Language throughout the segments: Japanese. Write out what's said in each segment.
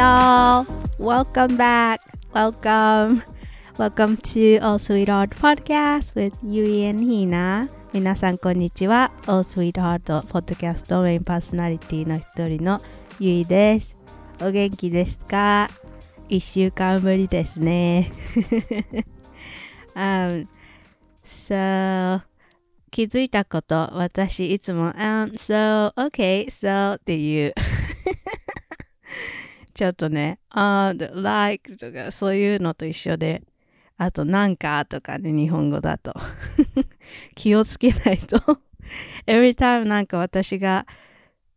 y'all! Welcome back! Welcome! Welcome to All Sweetheart Podcast with Yui and Hina 皆さんこんにちは All Sweetheart Podcast メインパーソナリティの一人のゆいですお元気ですか一週間ぶりですね um, So 気づいたこと私いつも um, So okay so っていうちょっとね、あ、uh, like とかそういうのと一緒で、あとなんかとかね、日本語だと。気をつけないと Every time なんか私が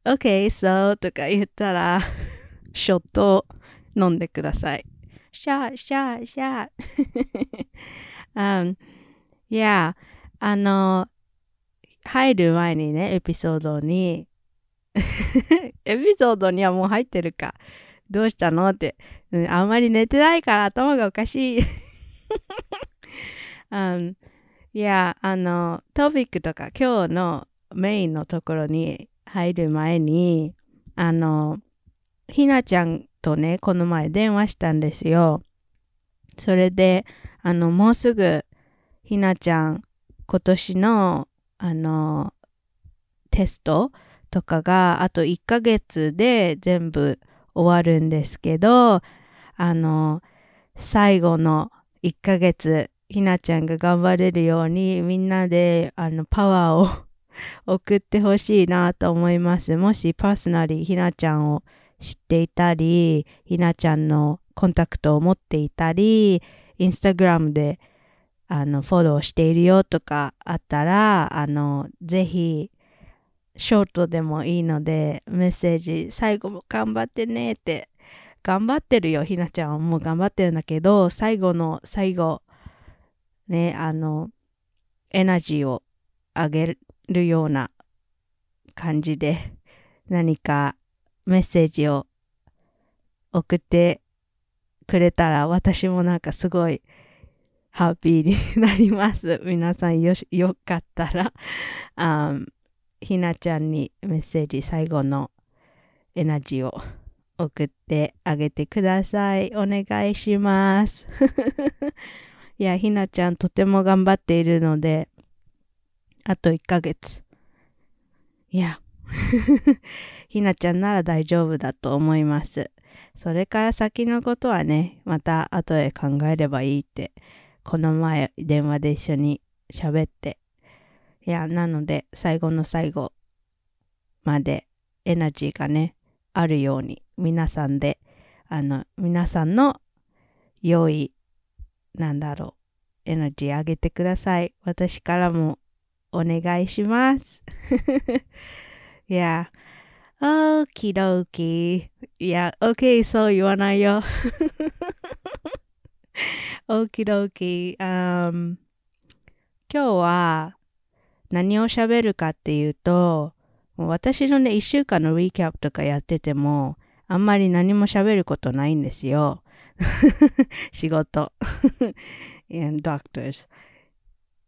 OK, so とか言ったら、ショットを飲んでください。シャー、シャー、シャー。um, yeah, あの、入る前にね、エピソードに エピソードにはもう入ってるか。どうしたの？って、うん、あんまり寝てないから頭がおかしい。um, いや、あの、トピックとか今日のメインのところに入る前に、あの、ひなちゃんとね、この前電話したんですよ。それで、あの、もうすぐ、ひなちゃん、今年の、あの、テストとかが、あと1ヶ月で全部終わるんですけど、あの、最後の1ヶ月、ひなちゃんが頑張れるように、みんなで、あの、パワーを 送ってほしいなと思います。もしパーソナリーひなちゃんを知っていたり、ひなちゃんのコンタクトを持っていたり、インスタグラムであのフォローしているよとかあったら、あの、ぜひショートでもいいので、メッセージ、最後も頑張ってねって、頑張ってるよ、ひなちゃんはもう頑張ってるんだけど、最後の最後、ね、あの、エナジーを上げるような感じで、何かメッセージを送ってくれたら、私もなんかすごい、ハッピーになります。皆さんよし、よかったら、um, ひなちゃんにメッセージ最後のエナジーを送ってあげてください。お願いします。いや、ひなちゃんとても頑張っているので、あと1ヶ月。いや、ひなちゃんなら大丈夫だと思います。それから先のことはね、また後で考えればいいって、この前電話で一緒に喋っていや、なので、最後の最後までエナジーがね、あるように、皆さんで、あの、皆さんの良い、なんだろう、エナジー上げてください。私からもお願いします。いや、オーキドーキいや、OK、そう言わないよ。オーキドーキ今日は、何を喋るかっていうと、もう私のね、1週間のリキャップとかやってても、あんまり何も喋ることないんですよ。仕事。and doctors.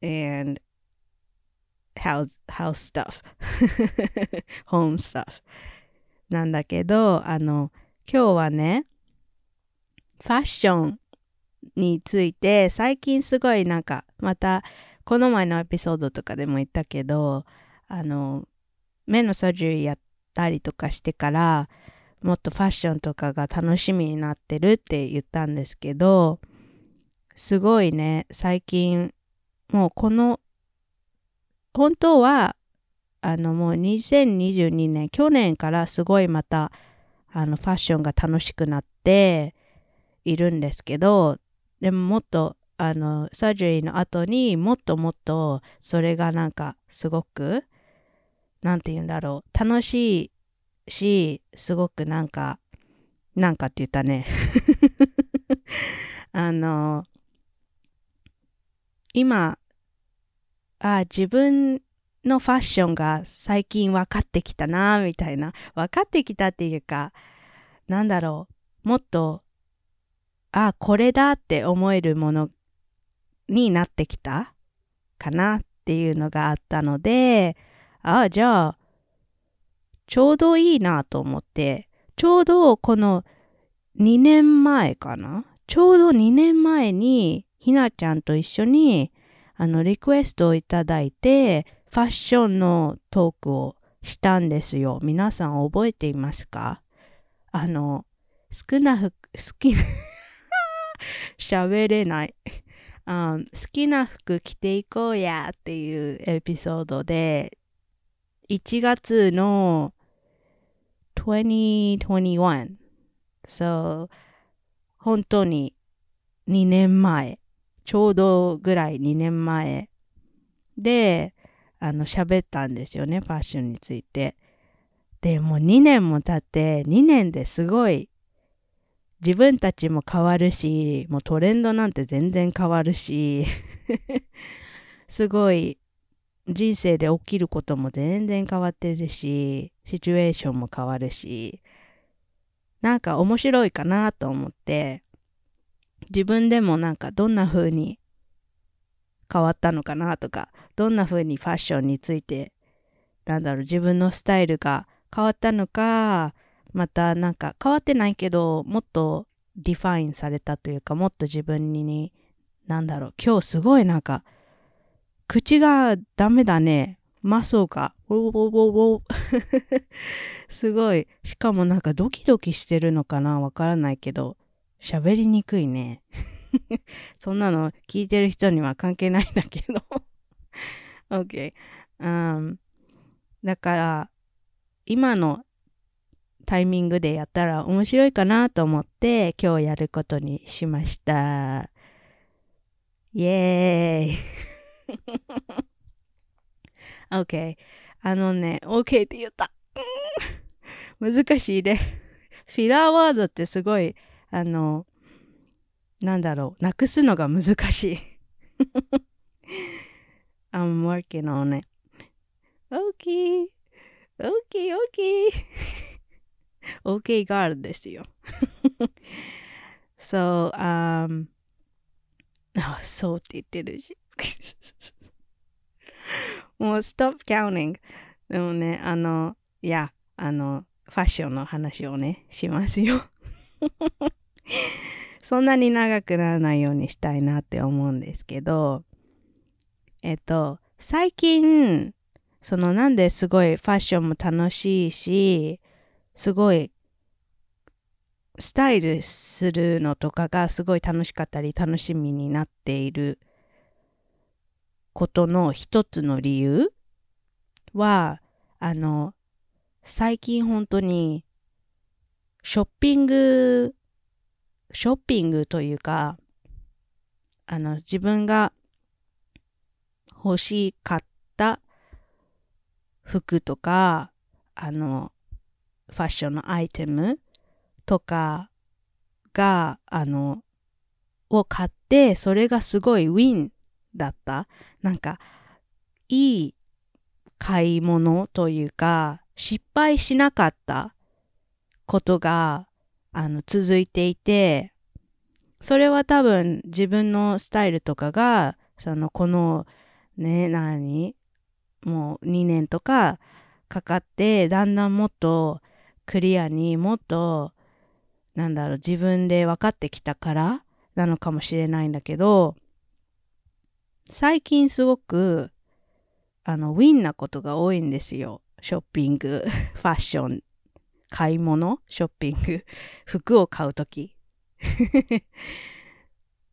and house, house stuff. home stuff. なんだけど、あの、今日はね、ファッションについて最近すごいなんかまたこの前のエピソードとかでも言ったけど、あの、目のサージュリーやったりとかしてから、もっとファッションとかが楽しみになってるって言ったんですけど、すごいね、最近、もうこの、本当は、あのもう2022年、去年からすごいまた、あのファッションが楽しくなっているんですけど、でももっとあのサージュリーの後にもっともっとそれがなんかすごくなんて言うんだろう楽しいしすごくなんかなんかって言ったね。あの今あ自分のファッションが最近分かってきたなみたいな。分かってきたっていうかなんだろうもっとあこれだって思えるものになってきたかなっていうのがあったので、ああ、じゃあ、ちょうどいいなと思って、ちょうどこの2年前かな？ちょうど2年前にひなちゃんと一緒にあのリクエストをいただいてファッションのトークをしたんですよ。皆さん覚えていますか？あの、少な服、好き 喋れない、好きな服着ていこうやっていうエピソードで、1月の2021 So 本当に2年前ちょうどぐらい2年前であの喋ったんですよねファッションについて。でもう2年も経って2年ですごい自分たちも変わるしもうトレンドなんて全然変わるし すごい人生で起きることも全然変わってるし、シチュエーションも変わるし、なんか面白いかなと思って、自分でもなんかどんな風に変わったのかなとか、どんな風にファッションについて、なんだろう、自分のスタイルが変わったのか、またなんか変わってないけど、もっとdefine されたというか、もっと自分に、なんだろう、今日すごいなんか、口がダメだね。 mouth が。ウォウォウォウォ すごい。しかもなんかドキドキしてるのかな？わからないけど、喋りにくいね。そんなの聞いてる人には関係ないんだけど。OK、um,。だから、今のタイミングでやったら面白いかなと思って今日やることにしました。イェーイ OK。あのね、OK って言った。難しいね。フィラーワードってすごい、あの、なんだろう、なくすのが難しい。I'm working on it. OK. OK, OK. OK ガールですよ。そう、あ、そうって言ってるし。もう stop counting でもねあのいやあのファッションの話をねしますよ そんなに長くならないようにしたいなって思うんですけどえっと最近そのなんですごいファッションも楽しいしすごいスタイルするのとかがすごい楽しかったり楽しみになっていることの一つの理由は、あの、最近本当にショッピング、ショッピングというか、あの、自分が欲しかった服とか、あの、ファッションのアイテムとかが、あの、を買って、それがすごいウィンだった。なんか、いい買い物というか、失敗しなかったことが、あの、続いていて、それは多分自分のスタイルとかが、その、この、ね、何もう2年とかかかって、だんだんもっとクリアにもっと、なんだろう、自分で分かってきたからなのかもしれないんだけど、最近すごく、あの、ウィンなことが多いんですよ。ショッピング、ファッション、買い物、ショッピング、服を買うとき。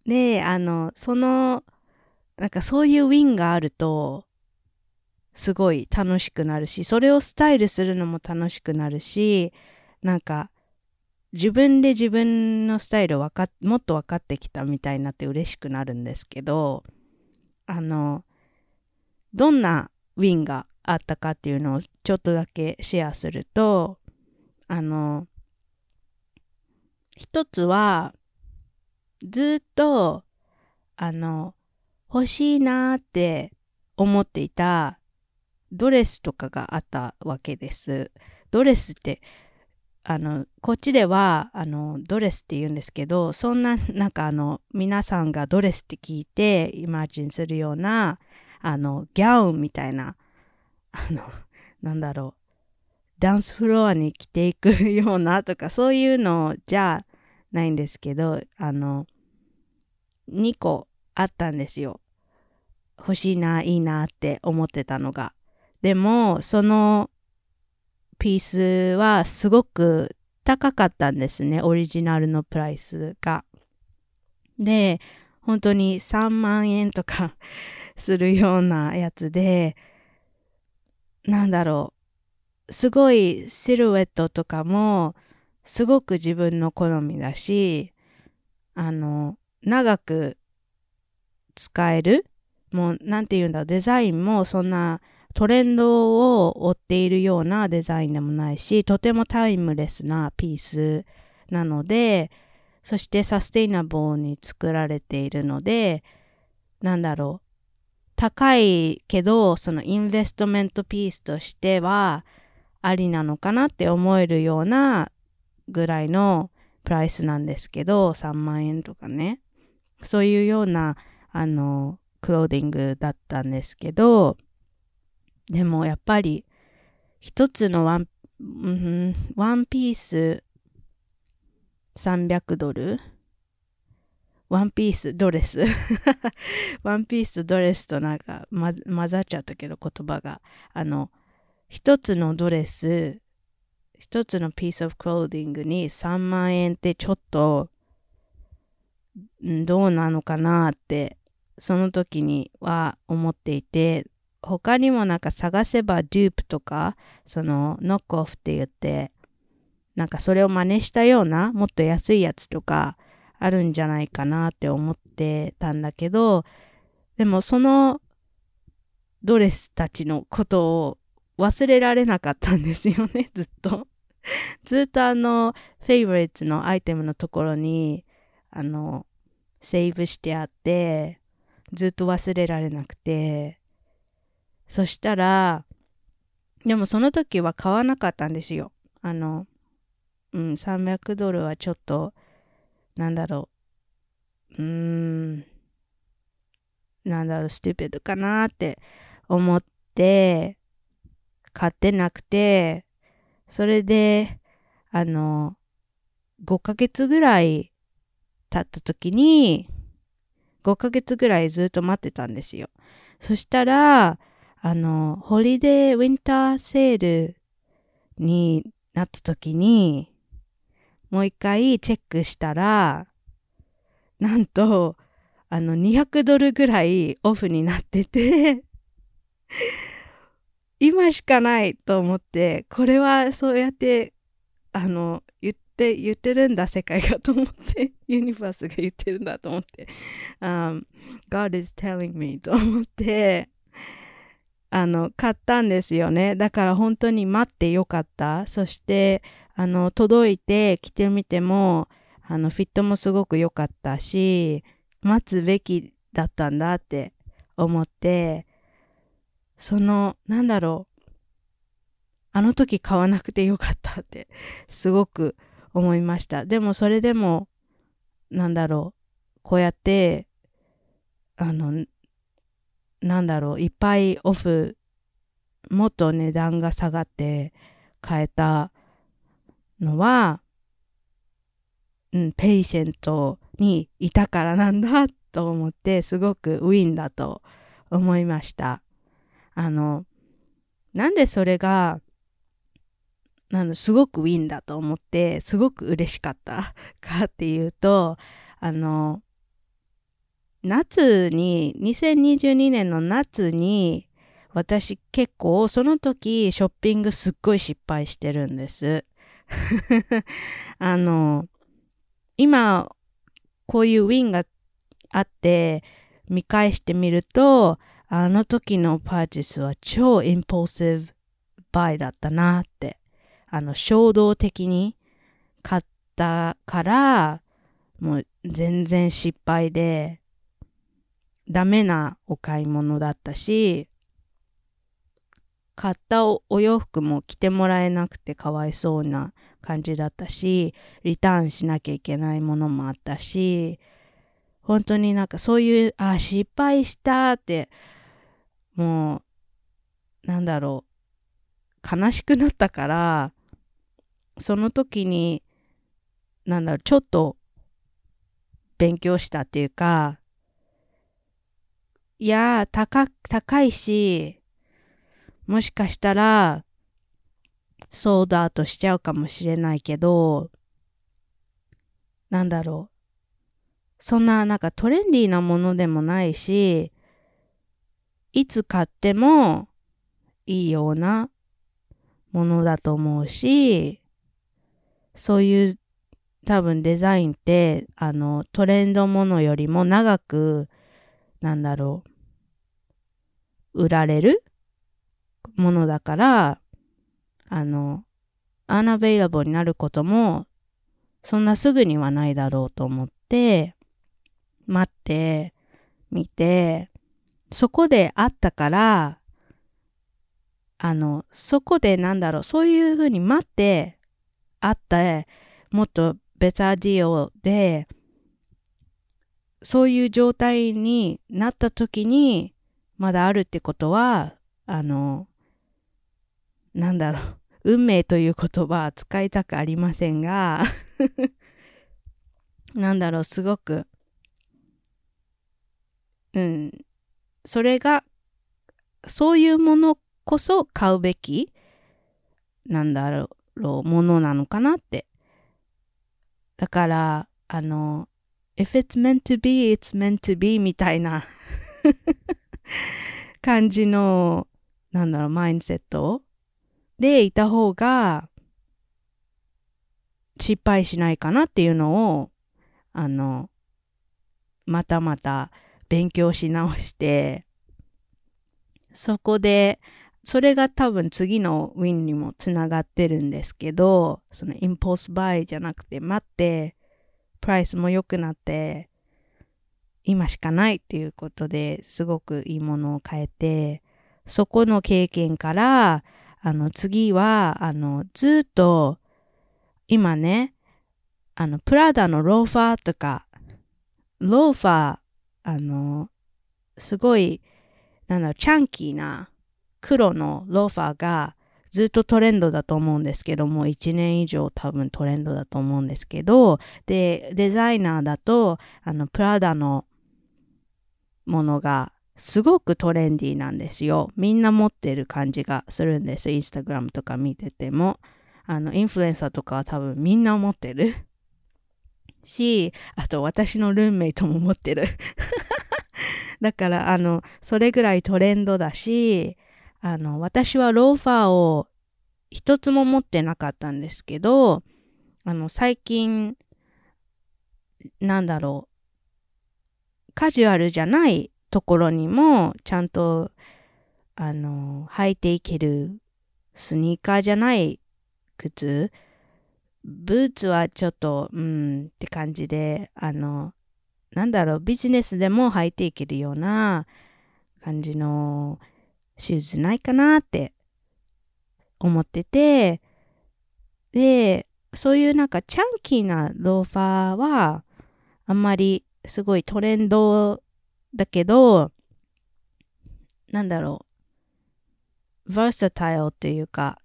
で、あの、その、なんかそういうウィンがあると、すごい楽しくなるし、それをスタイルするのも楽しくなるし、なんか、自分で自分のスタイルをかもっと分かってきたみたいになって嬉しくなるんですけど、あの、どんなウィンがあったかっていうのをちょっとだけシェアすると、あの、一つは、ずっと、あの、欲しいなって思っていたドレスとかがあったわけです。ドレスってあのこっちではあのドレスって言うんですけどそんななんかあの皆さんがドレスって聞いてイマージンするようなあのギャウンみたいなあのなんだろうダンスフロアに着ていくようなとかそういうのじゃないんですけど、あの、2個あったんですよ。欲しいな、いいなって思ってたのが。でも、そのピースはすごく高かったんですね。オリジナルのプライスが。で、本当に3万円とか するようなやつで、なんだろう。すごいシルエットとかもすごく自分の好みだし、あの、長く使えるもう、なんて言うんだデザインもそんなトレンドを追っているようなデザインでもないし、とてもタイムレスなピースなので、そしてサステイナボーに作られているので、なんだろう。高いけど、そのインベストメントピースとしてはありなのかなって思えるようなぐらいのプライスなんですけど、3万円とかね。そういうような、あの、クローディングだったんですけど、でもやっぱり一つの one、うん、ワンピース300ドル？ワンピースドレス？ワンピースドレスとなんか、ま、混ざっちゃったけど言葉が。あの、一つのドレス、一つの piece of clothing に3万円ってちょっと、どうなのかなってその時には思っていて、他にもなんか探せばデュープとか、そのノックオフって言って、なんかそれを真似したようなもっと安いやつとかあるんじゃないかなって思ってたんだけど、でもそのドレスたちのことを忘れられなかったんですよね、ずっと。ずっとあの、フェイブリッツのアイテムのところに、あの、セーブしてあって、ずっと忘れられなくて、そしたら、でもその時は買わなかったんですよ。あの、うん、300ドルはちょっと、なんだろう、うーん、なんだろう、ステューピッドかなって思って、買ってなくて、それで、あの、5ヶ月ぐらい経った時に、5ヶ月ぐらいずっと待ってたんですよ。そしたら、あの、ホリデーウィンターセールになった時に、もう一回チェックしたら、なんと、あの、200ドルぐらいオフになってて 今しかないと思って、これはそうやって、あの、言って言ってるんだ世界がと思って ユニバースが言ってるんだと思って、um, God is telling me と思ってあの買ったんですよね。だから本当に待ってよかった。そしてあの届いて着てみてもあのフィットもすごく良かったし待つべきだったんだって思ってそのなんだろう。あの時買わなくてよかったってすごく思いました。でもそれでも、なんだろう、こうやって、あの、なんだろう、いっぱいオフ、もっと値段が下がって買えたのは、うん、 patient にいたからなんだと思って、すごく win だと思いました。あの、なんでそれがなのすごくウィンだと思ってすごく嬉しかったかっていうとあの夏に2022年の夏に私結構その時ショッピングすっごい失敗してるんです。あの今こういうウィンがあって見返してみるとあの時のパーチスは超インポーシブバイだったなってあの、衝動的に買ったから、もう全然失敗で、ダメなお買い物だったし、買ったお洋服も着てもらえなくてかわいそうな感じだったし、リターンしなきゃいけないものもあったし、本当になんかそういう、あ、失敗したって、もう、なんだろう、悲しくなったから、その時に、なんだろう、ちょっと勉強したっていうか、いや、高、高いし、もしかしたら、ソードアウトしちゃうかもしれないけど、なんだろう。そんななんかトレンディーなものでもないし、いつ買ってもいいようなものだと思うし、そういう多分デザインってあのトレンドものよりも長くなんだろう売られるものだからあの unavailable になることもそんなすぐにはないだろうと思って待ってみてそこであったからあのそこでなんだろうそういうふうに待ってあってもっとベタディオでそういう状態になった時にまだあるってことはあのなんだろう。運命という言葉は使いたくありませんが なんだろうすごくうん。それがそういうものこそ買うべきなんだろうものなのかなって。だからあの if it's meant to be it's meant to be みたいな。感じのなんだろうマインセットでいた方が失敗しないかなっていうのをあのまたまた勉強し直してそこでそれが多分次のウィンにもつながってるんですけどそのインポースバイじゃなくて待ってプライスも良くなって今しかないっていうことですごくいいものを変えてそこの経験からあの、次は、あの、ずっと、今ね、あの、プラダのローファーとか、ローファー、あの、すごい、なんだろう、チャンキーな黒のローファーがずっとトレンドだと思うんですけども、1年以上多分トレンドだと思うんですけど、で、デザイナーだと、あの、プラダのものがすごくトレンディーなんですよ。みんな持ってる感じがするんです。インスタグラムとか見てても。あの、インフルエンサーとかは多分みんな持ってる。し、あと私のルーメイトも持ってる。だから、あの、それぐらいトレンドだし、あの、私はローファーを一つも持ってなかったんですけど、あの、最近、なんだろう、カジュアルじゃないところにもちゃんとあの履いていけるスニーカーじゃない靴。ブーツはちょっとうんって感じであのなんだろうビジネスでも履いていけるような感じのシューズないかなって思ってて。でそういうなんかチャンキーなローファーはあんまりすごいトレンドだけど、なんだろう、versatile っていうか、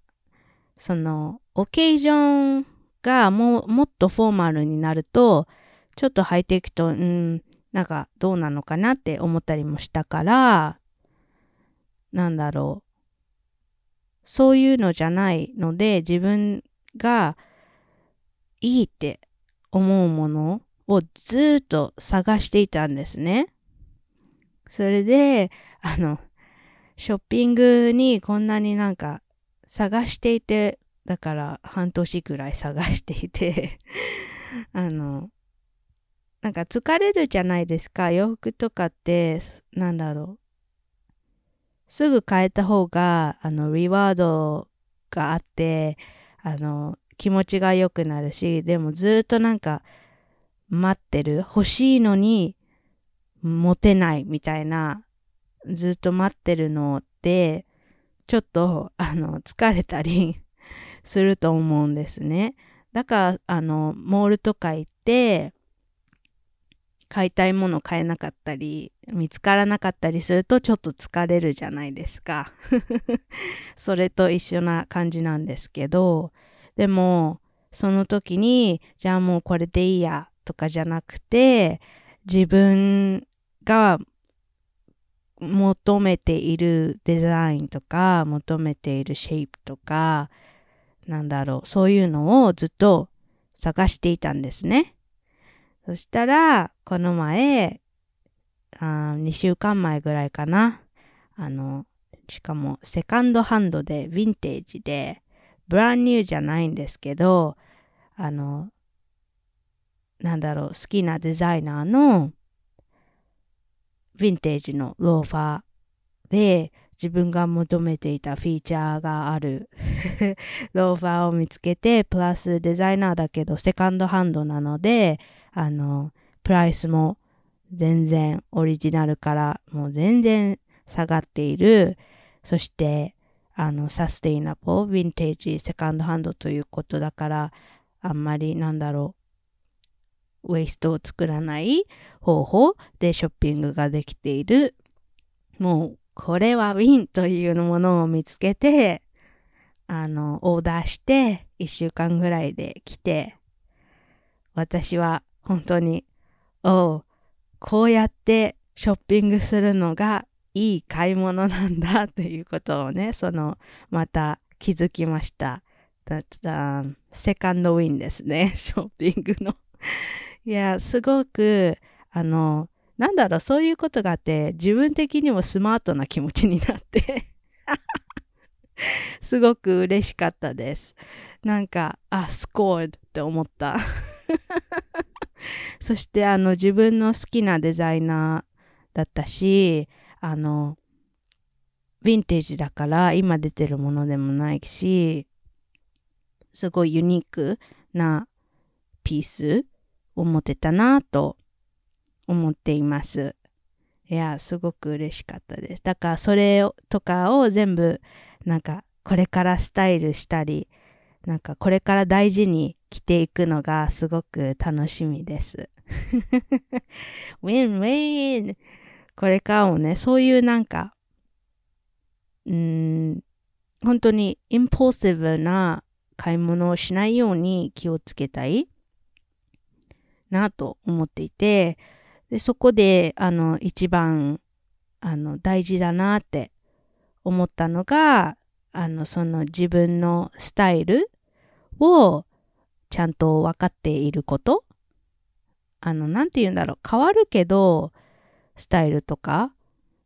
その、オケージョンがももっとフォーマルになると、ちょっと履いていくと、うん、なんかどうなのかなって思ったりもしたから、なんだろう。そういうのじゃないので、自分がいいって思うものをずっと探していたんですね。それで、あの、ショッピングにこんなになんか探していて、だから半年くらい探していて あの、なんか疲れるじゃないですか。洋服とかって、なんだろう。すぐ変えた方が、あの、リワードがあって、あの、気持ちが良くなるし、でもずっとなんか待ってる。欲しいのに持てないみたいな、ずっと待ってるのって、ちょっと、あの、疲れたり すると思うんですね。だから、あの、モールとか行って、買いたいもの買えなかったり、見つからなかったりするとちょっと疲れるじゃないですか。それと一緒な感じなんですけど、でも、その時に、じゃあもうこれでいいやとかじゃなくて、自分が求めているデザインとか、求めているシェイプとか、なんだろう、そういうのをずっと探していたんですね。そしたら、この前、あ2週間前ぐらいかな。あの、しかもセカンドハンドで、ヴィンテージで、ブランニューじゃないんですけど、あの、なんだろう、好きなデザイナーのヴィンテージのローファーで自分が求めていたフィーチャーがある ローファーを見つけて、プラスデザイナーだけどセカンドハンドなので、あの、プライスも全然オリジナルからもう全然下がっている。そして、あの、サステイナポー、ヴィンテージ、セカンドハンドということだから、あんまりなんだろう、ウェイストを作らない方法でショッピングができている。もう、これはウィンというものを見つけて、あの、オーダーして、1週間ぐらいで来て、私は本当に、おう、こうやってショッピングするのがいい買い物なんだということをね、その、また気づきました。セカンドウィンですね、ショッピングのいや、すごく、あの、なんだろう、そういうことがあって、自分的にもスマートな気持ちになって すごく嬉しかったです。なんか、あ、スコールって思った そして、あの、自分の好きなデザイナーだったし、あの、ヴィンテージだから今出てるものでもないし、すごいユニークなピースを持てたなと思っています。いや、すごく嬉しかったです。だからそれとかを全部なんかこれからスタイルしたり、なんかこれから大事に着ていくのがすごく楽しみです。ウィンウィンこれからもね、そういうなんか、うーん、本当にインポッシブな買い物をしないように気をつけたいなと思っていて、でそこで、あの、一番、あの、大事だなって思ったのが、あの、その自分のスタイルをちゃんと分かっていること。あの、なんて言うんだろう。変わるけど、スタイルとか、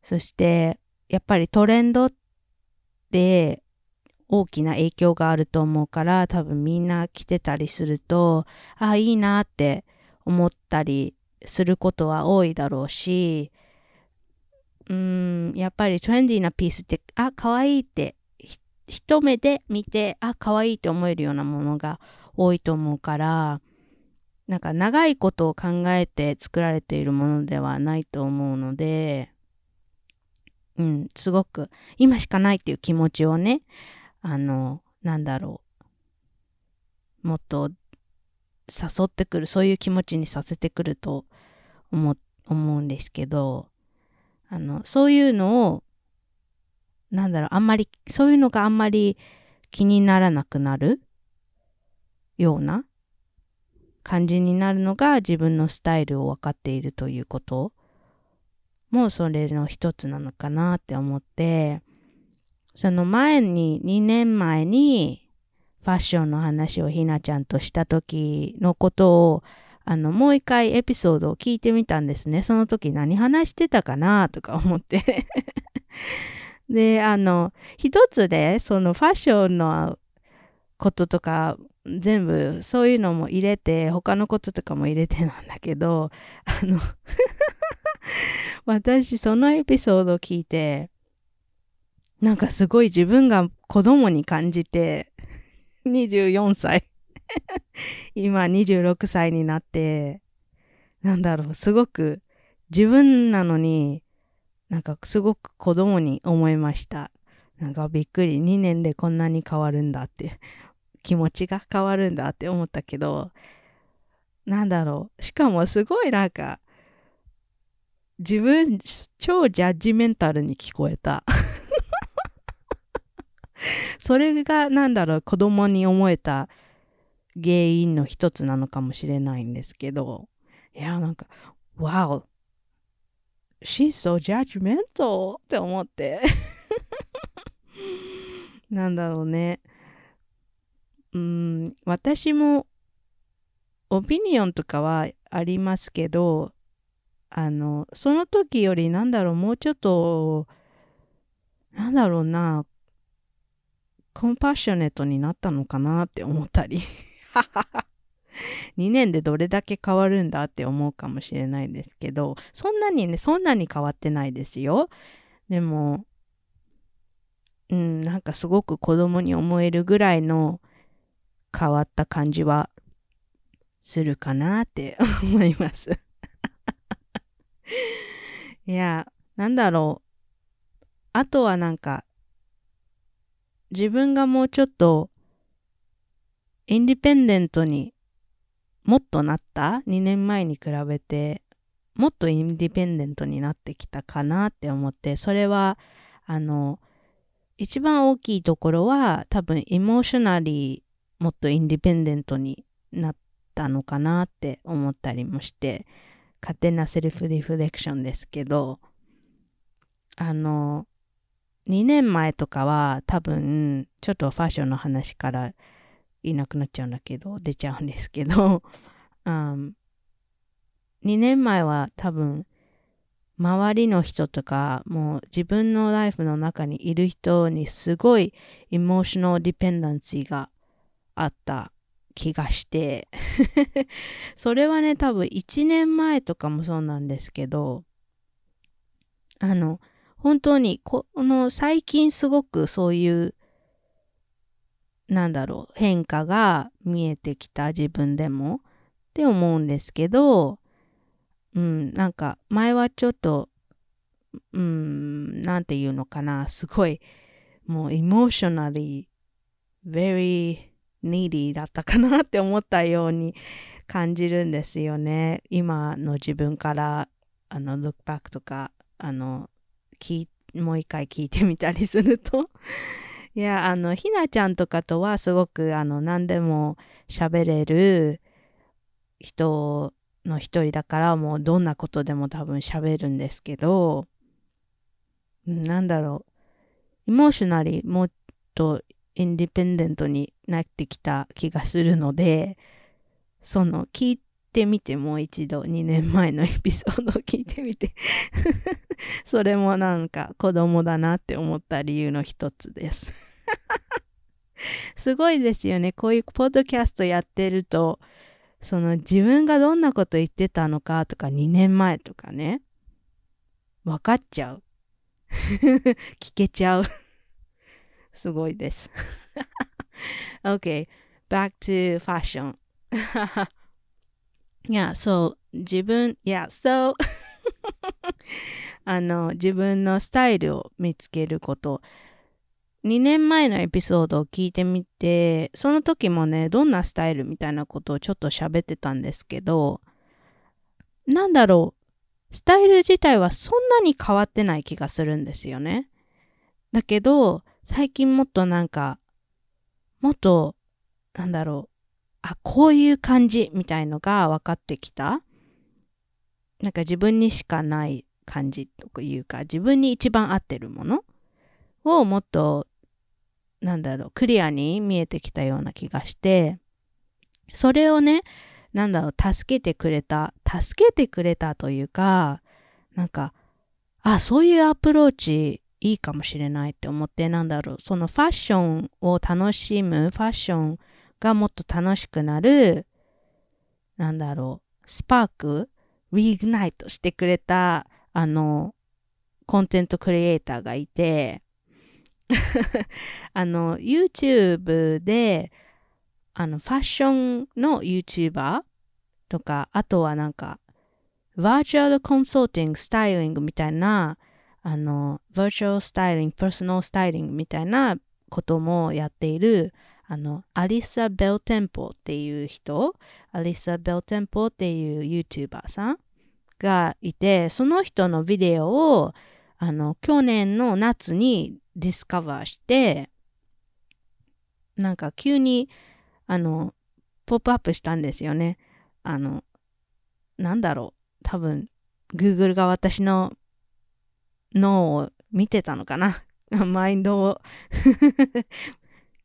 そして、やっぱりトレンドって大きな影響があると思うから、多分みんな着てたりすると、ああ、いいなって思ったりすることは多いだろうし、うん、やっぱりトレンディーなピースって、あ、可愛いって、一目で見て、あ、可愛いって思えるようなものが多いと思うから、なんか長いことを考えて作られているものではないと思うので、うん、すごく今しかないっていう気持ちをね、あの、なんだろう。もっと誘ってくる、そういう気持ちにさせてくると思うんですけど、あの、そういうのを、なんだろう、あんまり、そういうのがあんまり気にならなくなるような感じになるのが自分のスタイルを分かっているということもそれの一つなのかなって思って、その前に、2年前にファッションの話をひなちゃんとした時のことを、あの、もう一回エピソードを聞いてみたんですね。その時何話してたかなとか思って で、あの、一つで、そのファッションのこととか、全部そういうのも入れて、他のこととかも入れてなんだけど、あの 私そのエピソードを聞いて、なんかすごい自分が子供に感じて、24歳今26歳になって、なんだろう、すごく自分なのに、なんかすごく子供に思いました。なんかびっくり、2年でこんなに変わるんだって、気持ちが変わるんだって思ったけど、なんだろう、しかもすごいなんか、自分超ジャッジメンタルに聞こえた。それがなんだろう子供に思えた原因の一つなのかもしれないんですけどいや、なんか、Wow! She's so judgmental! って思って。なんだろうね。うん、私も、オピニオンとかはありますけど、あの、その時よりなんだろう、もうちょっと、なんだろうな、コンパッショネットになったのかなって思ったり。2年でどれだけ変わるんだって思うかもしれないですけど、そんなにね、そんなに変わってないですよ。でも、うん、なんかすごく子供に思えるぐらいの変わった感じはするかなって 思います。いや、なんだろう。あとはなんか、自分がもうちょっと、インディペンデントにもっとなった ?2 年前に比べて、もっとインディペンデントになってきたかなって思って、それは、あの、一番大きいところは、多分、エモーショナリー、もっとインディペンデントになったのかなって思ったりもして、勝手なセルフリフレクションですけど、あの、2年前とかは多分、ちょっとファッションの話からいなくなっちゃうんだけど、出ちゃうんですけど、2年前は多分、周りの人とか、もう自分のライフの中にいる人にすごいエモーショナルディペンデンシーがあった気がして、それはね、多分1年前とかもそうなんですけど、あの、本当にこの最近すごくそういうなんだろう変化が見えてきた自分でもって思うんですけどうんなんか前はちょっとうんなんていうのかなすごいもう emotionally very needy だったかなって思ったように感じるんですよね。今の自分からあの look back とかあの聞もう一回聞いてみたりすると。いやあのひなちゃんとかとはすごくあの何でも喋れる人の一人だからもうどんなことでも多分喋るんですけど。なんだろう。エモーショナリーもっとインディペンデントになってきた気がするのでその聞いてみてもう一度2年前のエピソードを聞いてみて。それもなんか子供だなって思った理由の一つです。すごいですよね。こういうポッドキャストやってるとその自分がどんなこと言ってたのかとか2年前とかね。分かっちゃう。聞けちゃう。すごいです。OK back to fashion. いや、そう、自分、いや、そう、あの、自分のスタイルを見つけること。2年前のエピソードを聞いてみて、その時もね、どんなスタイルみたいなことをちょっと喋ってたんですけど、なんだろう、スタイル自体はそんなに変わってない気がするんですよね。だけど、最近もっとなんか、もっと、なんだろう、あ、こういう感じみたいのが分かってきた。なんか自分にしかない感じというか、自分に一番合ってるものをもっと、なんだろう、クリアに見えてきたような気がして、それをね、なんだろう、助けてくれた、助けてくれたというか、なんか、あ、そういうアプローチいいかもしれないって思って、なんだろう、そのファッションを楽しむ、ファッションがもっと楽しくなる、なんだろう、スパーク、リーグナイトしてくれた、あの、コンテンツクリエイターがいて、あの、YouTube で、あの、ファッションの YouTuber とか、あとはなんか、 virtual consulting、スタイリングみたいな、あの、 virtual styling、personal styling みたいなこともやっている、あの、 Alyssa Beltempo っていう人、 Alyssa Beltempo っていう YouTuber さんがいて、その人のビデオを、あの、去年の夏に discover して、なんか急に、あの、ポップアップしたんですよね。あの、なんだろう。多分、Google が私の脳を見てたのかな。マインドを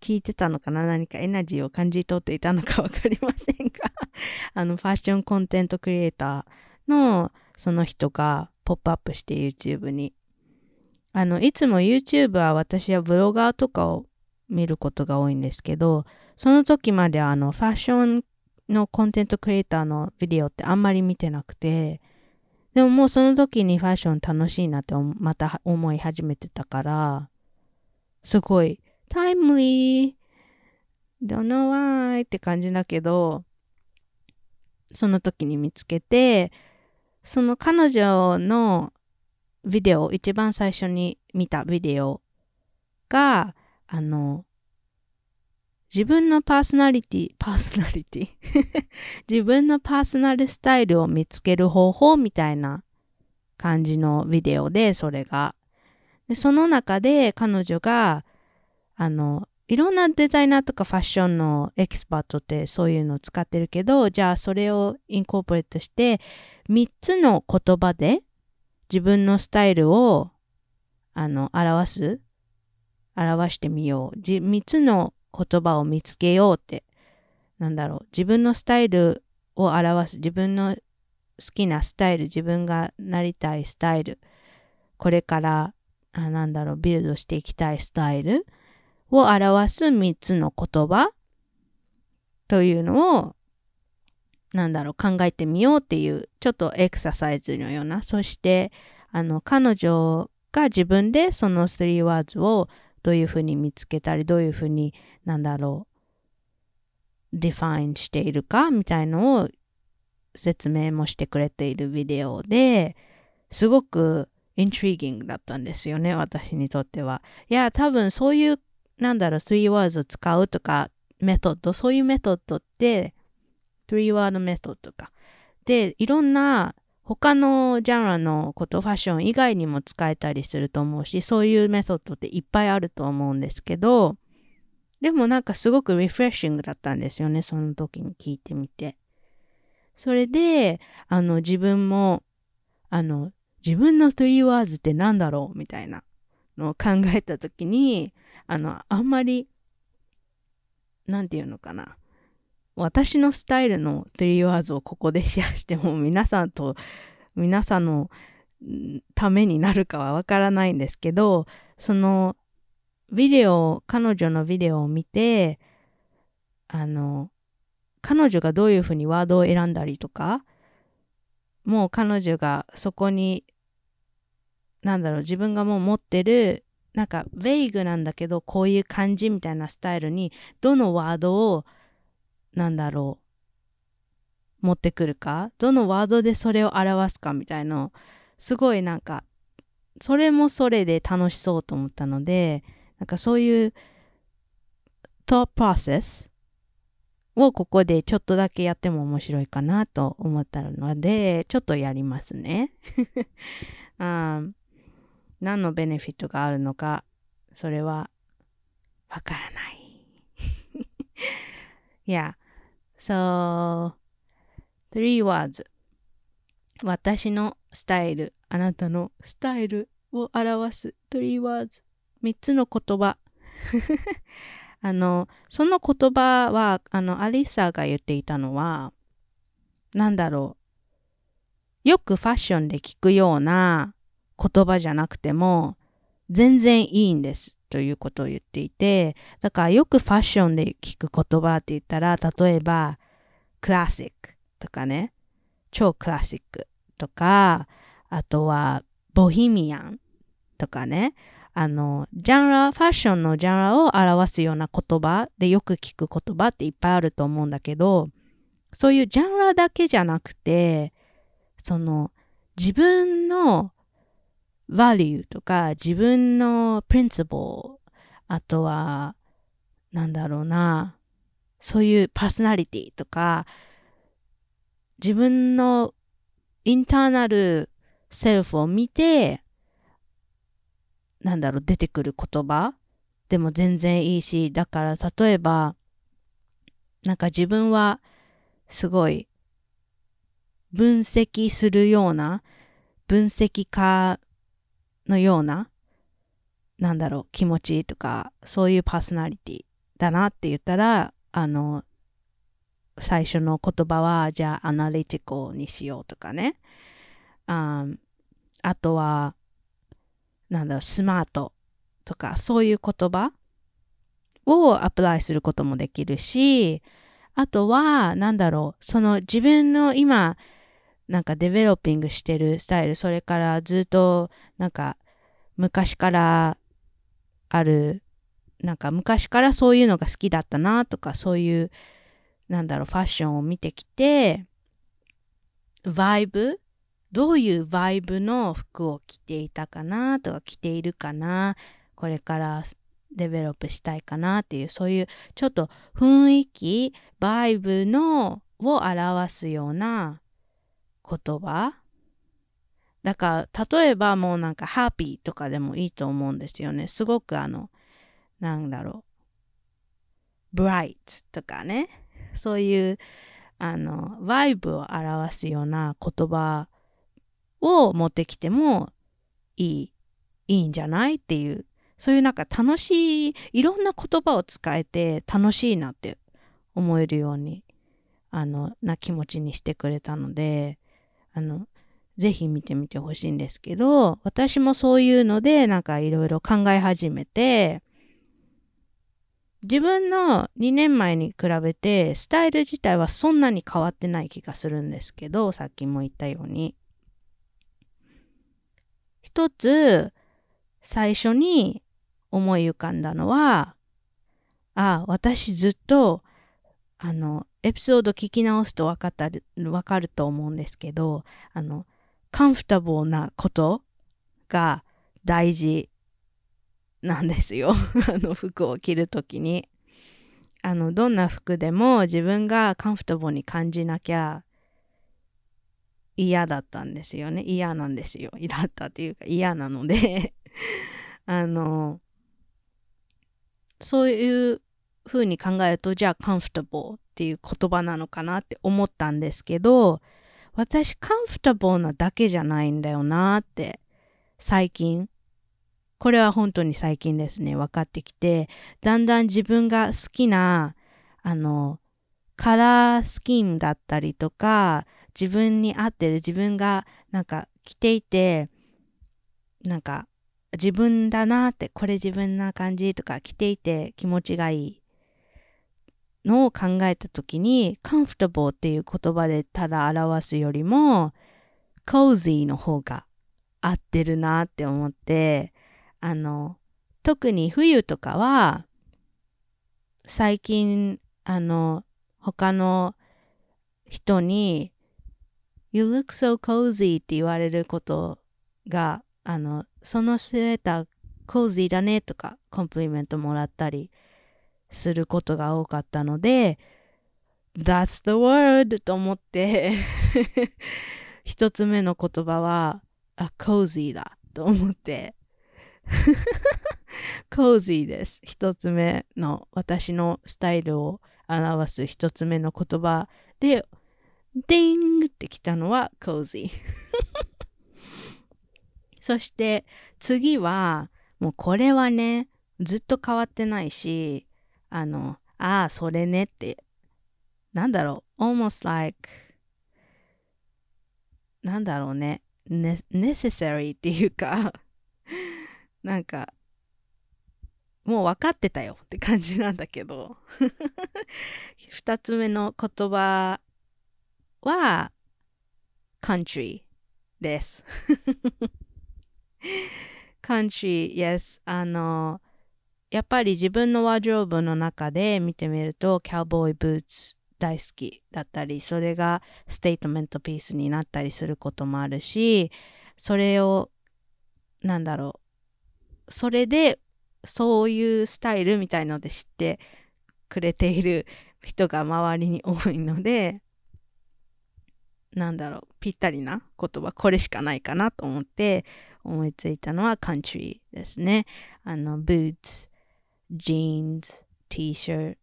聞いてたのかな？何かエナジーを感じ取っていたのかわかりませんが あの、ファッションコンテントクリエイターのその人がポップアップして YouTube に。あの、いつも YouTube は私はブロガーとかを見ることが多いんですけど、その時まであの、ファッションのコンテントクリエイターのビデオってあんまり見てなくて、でももうその時にファッション楽しいなってまた思い始めてたから、すごい、タイムリー don't know why って感じだけど、その時に見つけて、その彼女のビデオ、一番最初に見たビデオが、あの、自分のパーソナリティ、パーソナリティ？自分の personal style を見つける方法みたいな感じのビデオで、それが。でその中で彼女が、あの、いろんなデザイナーとかファッションのエキスパートってそういうのを使ってるけど、じゃあそれを incorporate して、3つの言葉で自分のスタイルを、あの、表す？表してみよう。3つの言葉を見つけようって、なんだろう、自分のスタイルを表す、自分の好きなスタイル、自分がなりたいスタイル、これから、あなんだろう、ビルドしていきたいスタイル。を表す3つの言葉というのを、なんだろう、考えてみようっていう、ちょっとエクササイズのような、そして、あの、彼女が自分でその3ワーズをどういうふうに見つけたり、どういうふうに、なんだろう、 define しているかみたいのを説明もしてくれているビデオですごく intriguing だったんですよね、私にとっては。いや、多分そういう、なんだろう、3 words を使うとか、メソッド、そういうメソッドって、3 word メソッドか。で、いろんな他のジャンルのことファッション以外にも使えたりすると思うし、そういうメソッドっていっぱいあると思うんですけど、でもなんかすごくリフレッシングだったんですよね、その時に聞いてみて。それで、あの、自分も、あの、自分のトリーワーズって何だろうみたいなのを考えた時に、あの、あんまり、なんていうのかな。私のスタイルのトリワーズをここでシェアしても皆さんと皆さんのためになるかはわからないんですけどそのビデオ彼女のビデオを見てあの彼女がどういうふうにワードを選んだりとかもう彼女がそこになんだろう自分がもう持ってるなんかベイグなんだけどこういう感じみたいなスタイルにどのワードをなんだろう、持ってくるか、どのワードでそれを表すかみたいの、すごいなんか、それもそれで楽しそうと思ったので、なんかそういうトープロセスをここでちょっとだけやっても面白いかなと思ったので、ちょっとやりますね。あ何のベネフィットがあるのか、それはわからない。yeah. So, three words. 私のスタイル、あなたのスタイルを表す three words。三つの言葉。あの、その言葉は、あの、アリサが言っていたのは、なんだろう。よくファッションで聞くような言葉じゃなくても、全然いいんです。ということを言っていて、だからよくファッションで聞く言葉って言ったら、例えば、クラシックとかね、超クラシックとか、あとは、ボヒミアンとかね、あの、ジャンル、ファッションのジャンルを表すような言葉でよく聞く言葉っていっぱいあると思うんだけど、そういうジャンルだけじゃなくて、その、自分の value とか自分の principle あとはなんだろうなそういうパーソナリティとか自分のインターナルセルフを見てなんだろう出てくる言葉でも全然いいしだから例えばなんか自分はすごい分析するような、分析家のような、なんだろう、気持ちとか、そういうパーソナリティだなって言ったら、あの、最初の言葉は、じゃあ、アナリティコにしようとかね。ああとは、なんだろう、スマートとか、そういう言葉をアプライすることもできるし、あとは、なんだろう、その自分の今、なんかデベロッピングしてるスタイル、それからずっと、なんか、昔からある、なんか昔からそういうのが好きだったなとか、そういう、なんだろう、ファッションを見てきて、バイブどういうバイブの服を着ていたかなとか着ているかな？これからデベロップしたいかなっていうそういうちょっと雰囲気バイブのを表すような言葉？だから例えばもうなんかハッピーとかでもいいと思うんですよね。すごくあのなんだろう。bright とかね。そういうあのバイブを表すような言葉を持ってきてもいい、いいんじゃないっていう、そういうなんか楽しい、いろんな言葉を使えて楽しいなって思えるように、あの、な気持ちにしてくれたので、あの、ぜひ見てみてほしいんですけど、私もそういうのでなんかいろいろ考え始めて、自分の2年前に比べてスタイル自体はそんなに変わってない気がするんですけど、さっきも言ったように。一つ最初に思い浮かんだのは、あ、私ずっとあの、エピソード聞き直すと分かった分かると思うんですけど、あの、カンフタボーなことが大事なんですよ。あの、服を着るときに。あの、どんな服でも自分がカンフタボーに感じなきゃ嫌だったんですよね。嫌なんですよ。嫌だったっていうか嫌なので あの、そういう風に考えると、じゃあ comfortable っていう言葉なのかなって思ったんですけど、私 comfortable なだけじゃないんだよなって最近、これは本当に最近ですね、分かってきて、だんだん自分が好きな、あの、カラースキンだったりとか、自分に合ってる自分がなんか着ていてなんか自分だなってこれ自分な感じとか着ていて気持ちがいい。のを考えた時に comfortable っていう言葉でただ表すよりも cozy の方が合ってるなって思ってあの特に冬とかは最近あの他の人に You look so cozy って言われることが、あの、そのスウェーター cozy だねとかコンプリメントもらったりすることが多かったので、That's the word! と思って 一つ目の言葉は、あ、cozy だと思って cozy です。一つ目の私のスタイルを表す一つ目の言葉でディングってきたのは cozy そして次はもうこれはねずっと変わってないしあのああそれねって。なんだろう。almost like なんだろうね。ね necessary っていうか。なんかもう分かってたよって感じなんだけど。二つ目の言葉は country です。country, yes. あの、やっぱり自分のワードローブの中で見てみると、キャウボーイブーツ大好きだったり、それがステートメントピースになったりすることもあるし、それを、なんだろう、それでそういうスタイルみたいので知ってくれている人が周りに多いので、なんだろう、ぴったりな言葉、これしかないかなと思って思いついたのは country ですね。あの、boots, jeans, t-shirt,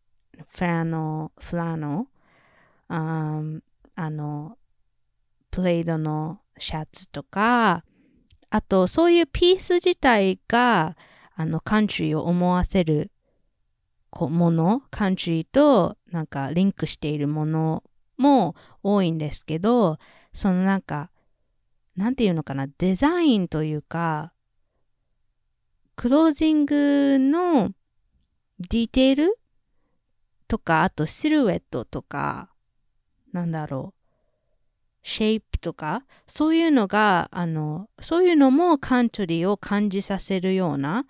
flannel, flannel, um, あの、プレイドのシャツとか、あとそういうピース自体があのカントリーを思わせるもの、カントリーとなんかリンクしているものも多いんですけど、そのなんか、なんていうのかな、デザインというか、クロージングのディテール？とか、あとシルエットとか、なんだろう、シェイプとか、そういうのが、あの、そういうのもカントリーを感じさせるような、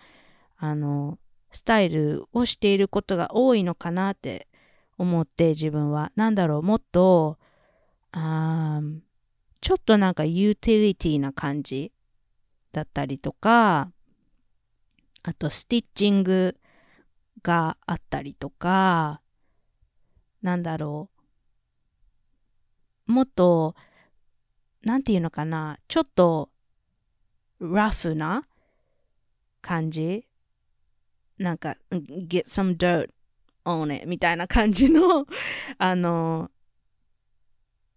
あの、スタイルをしていることが多いのかなって思って自分は。なんだろう、もっと、あちょっとなんかユーティリティな感じだったりとか、あとスティッチングがあったりとか、なんだろう。もっと、なんていうのかな、ちょっとラフな感じなんか、get some dirt on it みたいな感じの あの、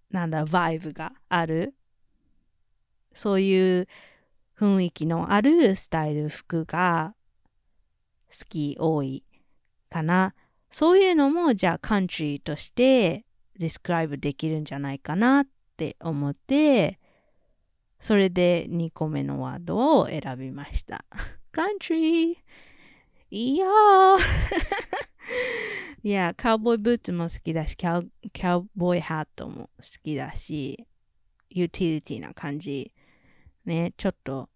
なんだ、バイブがある。そういう雰囲気のあるスタイル服が好き、多いかな。そういうのも、じゃあ、カントリーとしてディスクライブできるんじゃないかなって思って、それで2個目のワードを選びました。カントリーいやー いや、カウボーイブーツも好きだし、キャウキャウボーイハットも好きだし、ユーティリティな感じ。ね、ちょっと、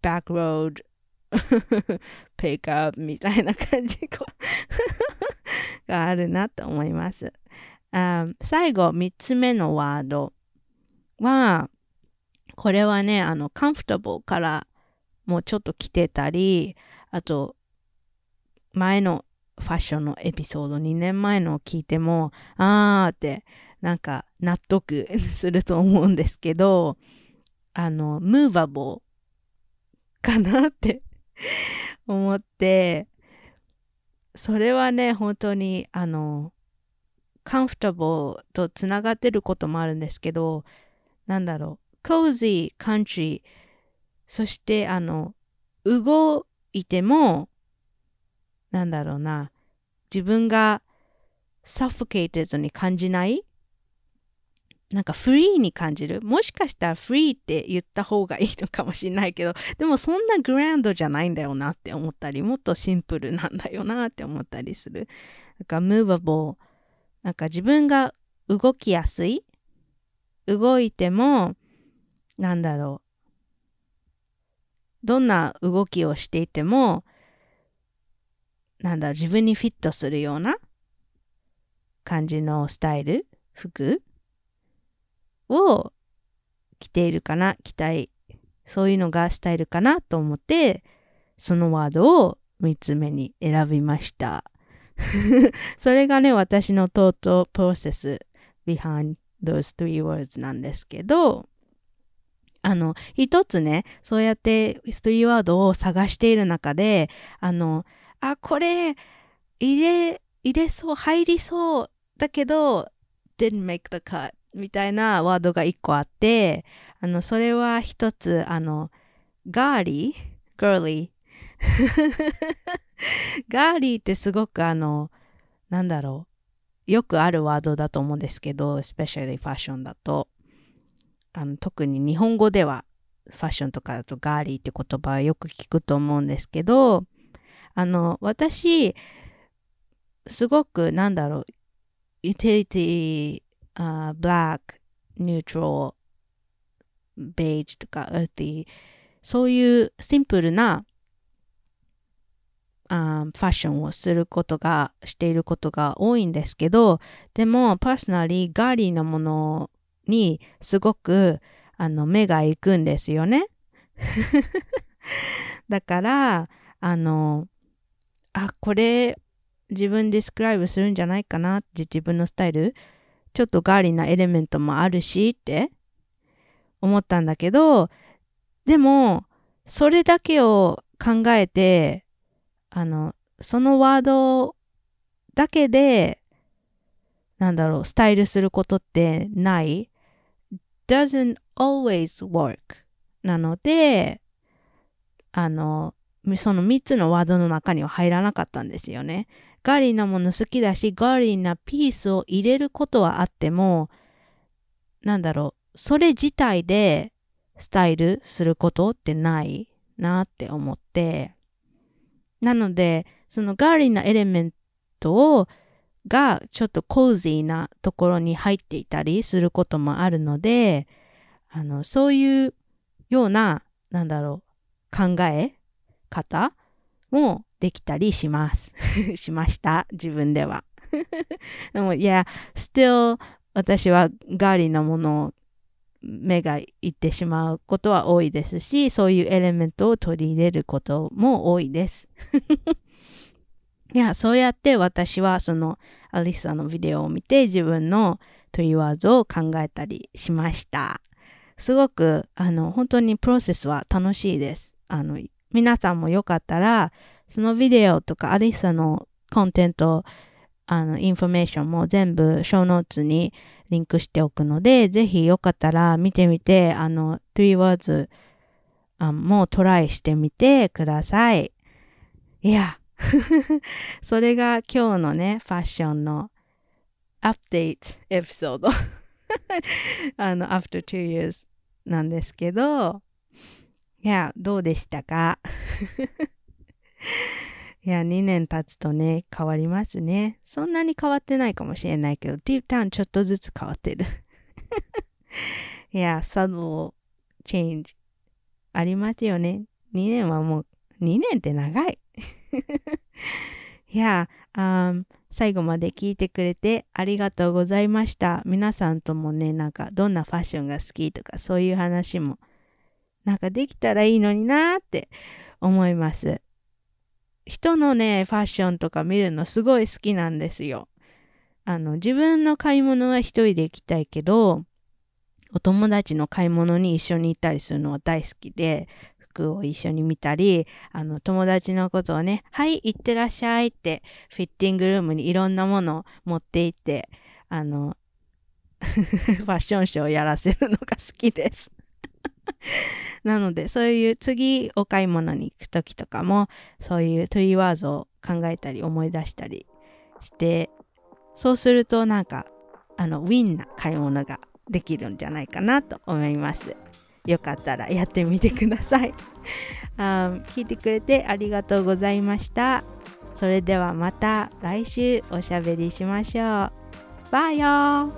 バックロード、ペイクアップみたいな感じ があるなと思います。あ最後、3つ目のワードは、これはね、あの、カンフタブルからもうちょっと来てたり、あと、前のファッションのエピソード、2年前のを聞いても、あーって、なんか納得すると思うんですけど、あの、ムーバボーかなって 思って、それはね、本当に、あの、 comfortable とつながってることもあるんですけど、なんだろう、 cozy、カントリー、そしてあの動いてもなんだろうな自分が suffocated に感じないなんかフリーに感じる。もしかしたらフリーって言った方がいいのかもしれないけど、でもそんな grand じゃないんだよなって思ったり、もっとシンプルなんだよなって思ったりする。なんか movable。なんか自分が動きやすい。動いても、なんだろう。どんな動きをしていても、なんだろう、自分にフィットするような感じのスタイル、服を着ているかな、着たい。そういうのがスタイルかなと思って、そのワードを3つ目に選びました。それがね、私のトートプロセス behind those three words なんですけど、あの、一つね、そうやってストリーワードを探している中で、あの、あ、これ、入れ、入れそう、入りそうだけど、didn't make the cut みたいなワードが一個あって、あの、それは一つ、あの、ガーリー、ガーリー？ガーリーってすごくあの、なんだろう。よくあるワードだと思うんですけど、especially ファッションだと。あの特に日本語ではファッションとかだとガーリーって言葉はよく聞くと思うんですけど、あの、私、すごくなんだろう、ユーティリティ、uh, ブラック、ニュートラル、ベージとか、ウーティそういうシンプルなあファッションをすることが、していることが多いんですけど、でも、 personally、ガーリーなものにすごくあの目が行くんですよね。だからあのあこれ自分ディスクライブするんじゃないかなって自分のスタイルちょっとガーリーなエレメントもあるしって思ったんだけどでもそれだけを考えてあのそのワードだけでなんだろう、スタイルすることってない doesn't always work なので、あの、その3つのワードの中には入らなかったんですよね。ガーリーなもの好きだし、ガーリーなピースを入れることはあっても、なんだろう、それ自体でスタイルすることってないなって思って、なので、そのガーリーなエレメントをがちょっとコージーなところに入っていたりすることもあるので、あの、そういうような、なんだろう、考え方もできたりします。しました。自分では。でも、いや、still 私はガーリーなものを目がいってしまうことは多いですし、そういうエレメントを取り入れることも多いです。いや、そうやって私はそのアリサのビデオを見て自分のthree words を考えたりしました。すごく、あの、本当にプロセスは楽しいです。あの、皆さんもよかったら、そのビデオとかアリサのコンテンツ、あの、インフォメーションも全部 show notes にリンクしておくので、ぜひよかったら見てみて、あの、 three words もトライしてみてください。いや、それが今日のね、ファッションのアップデートエピソード。あの、after two years なんですけど、いや、どうでしたか？いや、2年経つとね、変わりますね。そんなに変わってないかもしれないけど、ディープタウンちょっとずつ変わってる。いや、サドチェンジありますよね。2年はもう、2年って長い。いや、um, 最後まで聞いてくれてありがとうございました。皆さんともね、なんかどんなファッションが好きとかそういう話もなんかできたらいいのになーって思います。人のね、ファッションとか見るのすごい好きなんですよ。あの、自分の買い物は一人で行きたいけど、お友達の買い物に一緒に行ったりするのは大好きで、服を一緒に見たり、あの、友達のことをね、はい、行ってらっしゃいって、フィッティングルームにいろんなものを持って行って、あの、ファッションショーをやらせるのが好きです。なので、そういう次お買い物に行く時とかも、そういうトゥリワーズを考えたり思い出したりして、そうするとなんか、あの、ウィンな買い物ができるんじゃないかなと思います。よかったらやってみてください。聞いてくれてありがとうございました。それではまた来週おしゃべりしましょう。バイよ